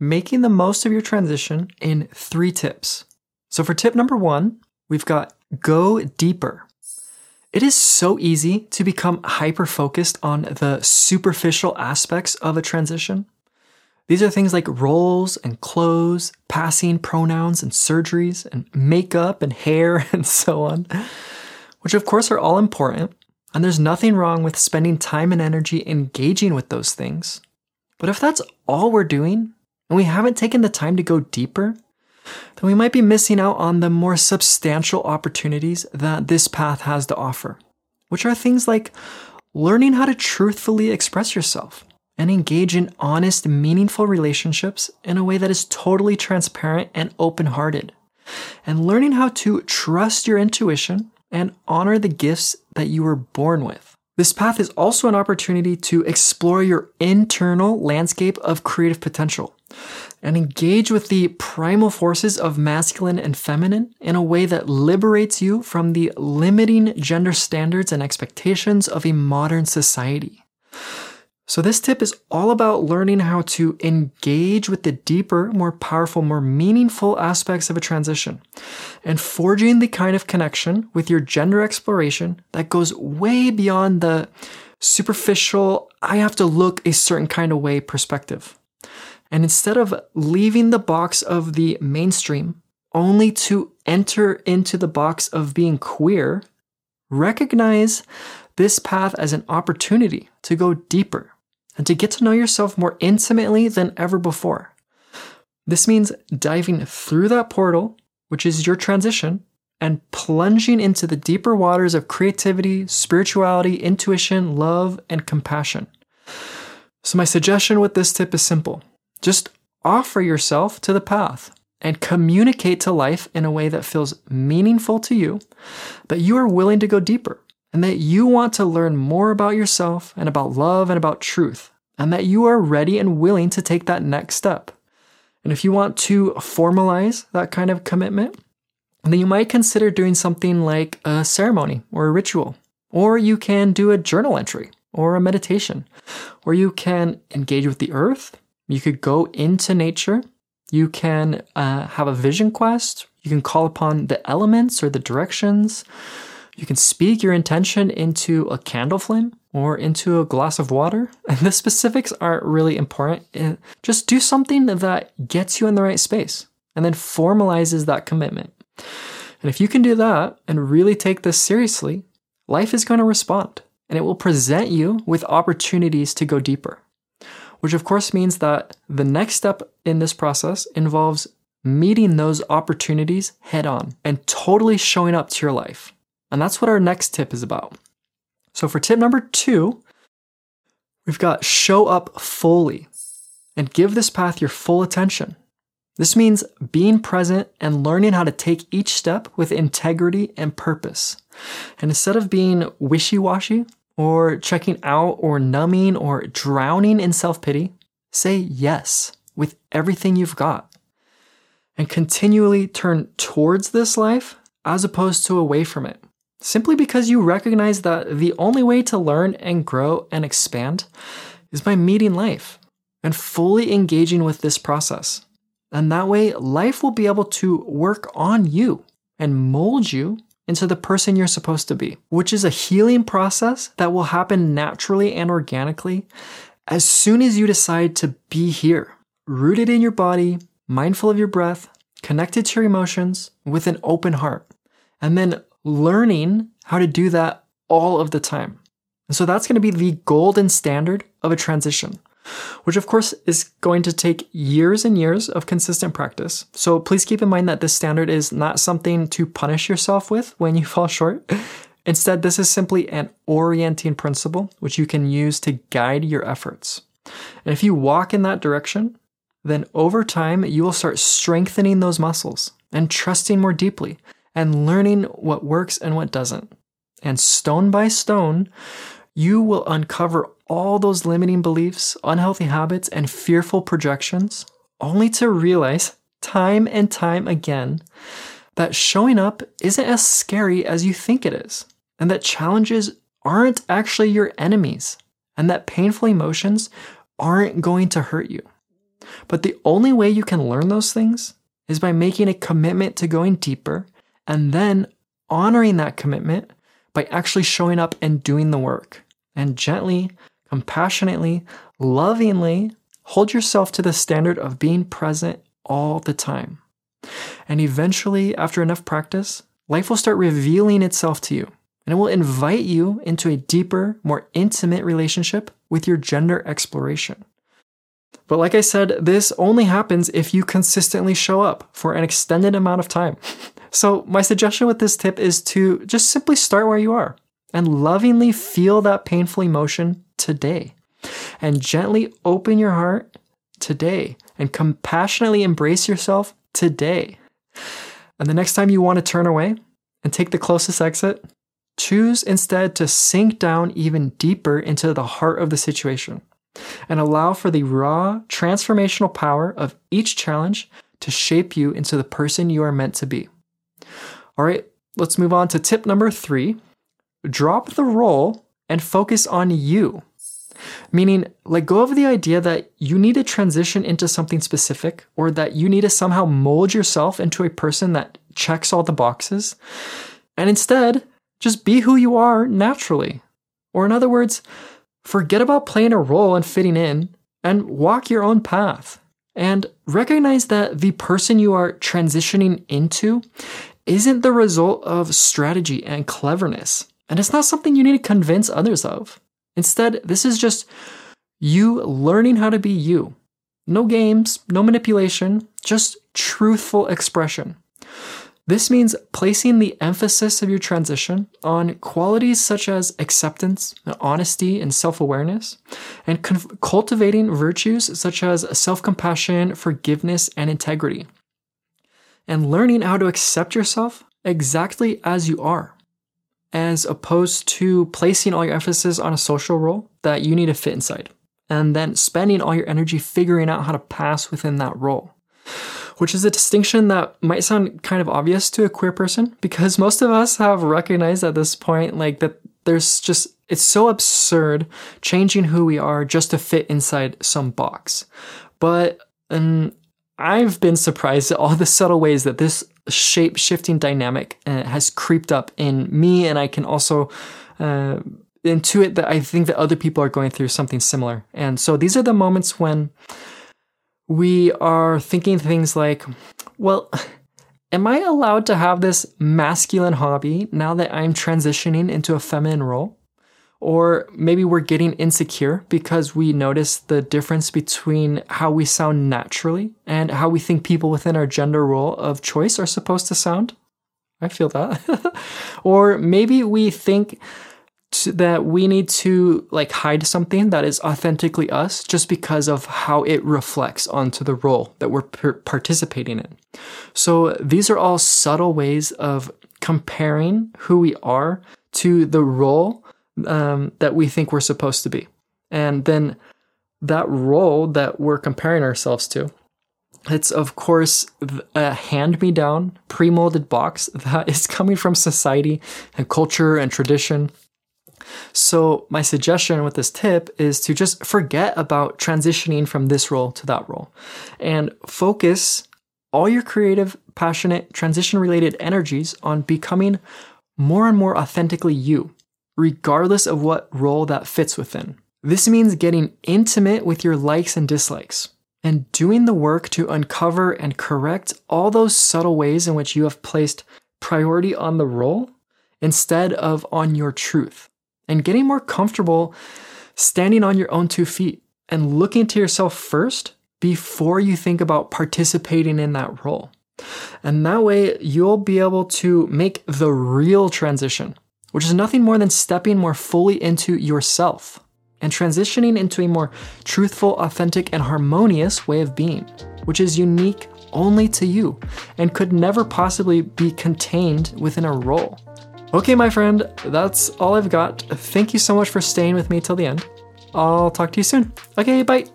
making the most of your transition in three tips. So, for tip number one, we've got go deeper. It is so easy to become hyper focused on the superficial aspects of a transition. These are things like roles and clothes, passing pronouns and surgeries, and makeup and hair, and so on, which of course are all important. And there's nothing wrong with spending time and energy engaging with those things. But if that's all we're doing, and we haven't taken the time to go deeper, then we might be missing out on the more substantial opportunities that this path has to offer, which are things like learning how to truthfully express yourself and engage in honest, meaningful relationships in a way that is totally transparent and open hearted, and learning how to trust your intuition and honor the gifts that you were born with. This path is also an opportunity to explore your internal landscape of creative potential and engage with the primal forces of masculine and feminine in a way that liberates you from the limiting gender standards and expectations of a modern society. So, this tip is all about learning how to engage with the deeper, more powerful, more meaningful aspects of a transition and forging the kind of connection with your gender exploration that goes way beyond the superficial, I have to look a certain kind of way perspective. And instead of leaving the box of the mainstream only to enter into the box of being queer, recognize this path as an opportunity to go deeper and to get to know yourself more intimately than ever before. This means diving through that portal, which is your transition, and plunging into the deeper waters of creativity, spirituality, intuition, love, and compassion. So, my suggestion with this tip is simple just offer yourself to the path and communicate to life in a way that feels meaningful to you, that you are willing to go deeper and that you want to learn more about yourself and about love and about truth, and that you are ready and willing to take that next step. And if you want to formalize that kind of commitment, then you might consider doing something like a ceremony or a ritual, or you can do a journal entry or a meditation, or you can engage with the earth. You could go into nature. You can uh, have a vision quest. You can call upon the elements or the directions. You can speak your intention into a candle flame or into a glass of water. And the specifics aren't really important. Eh, just do something that gets you in the right space and then formalizes that commitment. And if you can do that and really take this seriously, life is going to respond and it will present you with opportunities to go deeper. Which, of course, means that the next step in this process involves meeting those opportunities head on and totally showing up to your life. And that's what our next tip is about. So for tip number two, we've got show up fully and give this path your full attention. This means being present and learning how to take each step with integrity and purpose. And instead of being wishy washy or checking out or numbing or drowning in self pity, say yes with everything you've got. And continually turn towards this life as opposed to away from it simply because you recognize that the only way to learn and grow and expand is by meeting life and fully engaging with this process. And that way, life will be able to work on you and mold you into the person you're supposed to be, which is a healing process that will happen naturally and organically as soon as you decide to be here, rooted in your body, mindful of your breath, connected to your emotions, with an open heart. And then learning how to do that all of the time. And so that's going to be the golden standard of a transition, which of course is going to take years and years of consistent practice. So please keep in mind that this standard is not something to punish yourself with when you fall short. Instead, this is simply an orienting principle which you can use to guide your efforts. And if you walk in that direction, then over time you will start strengthening those muscles and trusting more deeply and learning what works and what doesn't. And stone by stone, you will uncover all those limiting beliefs, unhealthy habits, and fearful projections, only to realize time and time again that showing up isn't as scary as you think it is, and that challenges aren't actually your enemies, and that painful emotions aren't going to hurt you. But the only way you can learn those things is by making a commitment to going deeper and then honoring that commitment by actually showing up and doing the work. And gently, compassionately, lovingly hold yourself to the standard of being present all the time. And eventually, after enough practice, life will start revealing itself to you and it will invite you into a deeper, more intimate relationship with your gender exploration. But like I said, this only happens if you consistently show up for an extended amount of time. So, my suggestion with this tip is to just simply start where you are and lovingly feel that painful emotion today. And gently open your heart today and compassionately embrace yourself today. And the next time you want to turn away and take the closest exit, choose instead to sink down even deeper into the heart of the situation and allow for the raw, transformational power of each challenge to shape you into the person you are meant to be. All right, let's move on to tip number three drop the role and focus on you. Meaning, let go of the idea that you need to transition into something specific or that you need to somehow mold yourself into a person that checks all the boxes. And instead, just be who you are naturally. Or, in other words, forget about playing a role and fitting in and walk your own path. And recognize that the person you are transitioning into isn't the result of strategy and cleverness. And it's not something you need to convince others of. Instead, this is just you learning how to be you. No games, no manipulation, just truthful expression. This means placing the emphasis of your transition on qualities such as acceptance, honesty, and self awareness, and cultivating virtues such as self compassion, forgiveness, and integrity. And learning how to accept yourself exactly as you are, as opposed to placing all your emphasis on a social role that you need to fit inside, and then spending all your energy figuring out how to pass within that role which is a distinction that might sound kind of obvious to a queer person because most of us have recognized at this point like that there's just it's so absurd changing who we are just to fit inside some box. But um, I've been surprised at all the subtle ways that this shape shifting dynamic uh, has creeped up in me, and I can also uh, intuit that I think that other people are going through something similar. And so these are the moments when we are thinking things like, well, am I allowed to have this masculine hobby now that I'm transitioning into a feminine role? Or maybe we're getting insecure because we notice the difference between how we sound naturally and how we think people within our gender role of choice are supposed to sound. I feel that. or maybe we think that we need to like hide something that is authentically us just because of how it reflects onto the role that we're participating in. So these are all subtle ways of comparing who we are to the role um, that we think we're supposed to be. And then that role that we're comparing ourselves to, it's of course a hand me down, pre molded box that is coming from society and culture and tradition so, my suggestion with this tip is to just forget about transitioning from this role to that role and focus all your creative, passionate, transition related energies on becoming more and more authentically you, regardless of what role that fits within. This means getting intimate with your likes and dislikes and doing the work to uncover and correct all those subtle ways in which you have placed priority on the role instead of on your truth and getting more comfortable standing on your own two feet and looking to yourself first before you think about participating in that role. And that way, you'll be able to make the real transition, which is nothing more than stepping more fully into yourself and transitioning into a more truthful, authentic, and harmonious way of being, which is unique only to you and could never possibly be contained within a role. Okay, my friend, that's all I've got. Thank you so much for staying with me till the end. I'll talk to you soon. Okay, bye.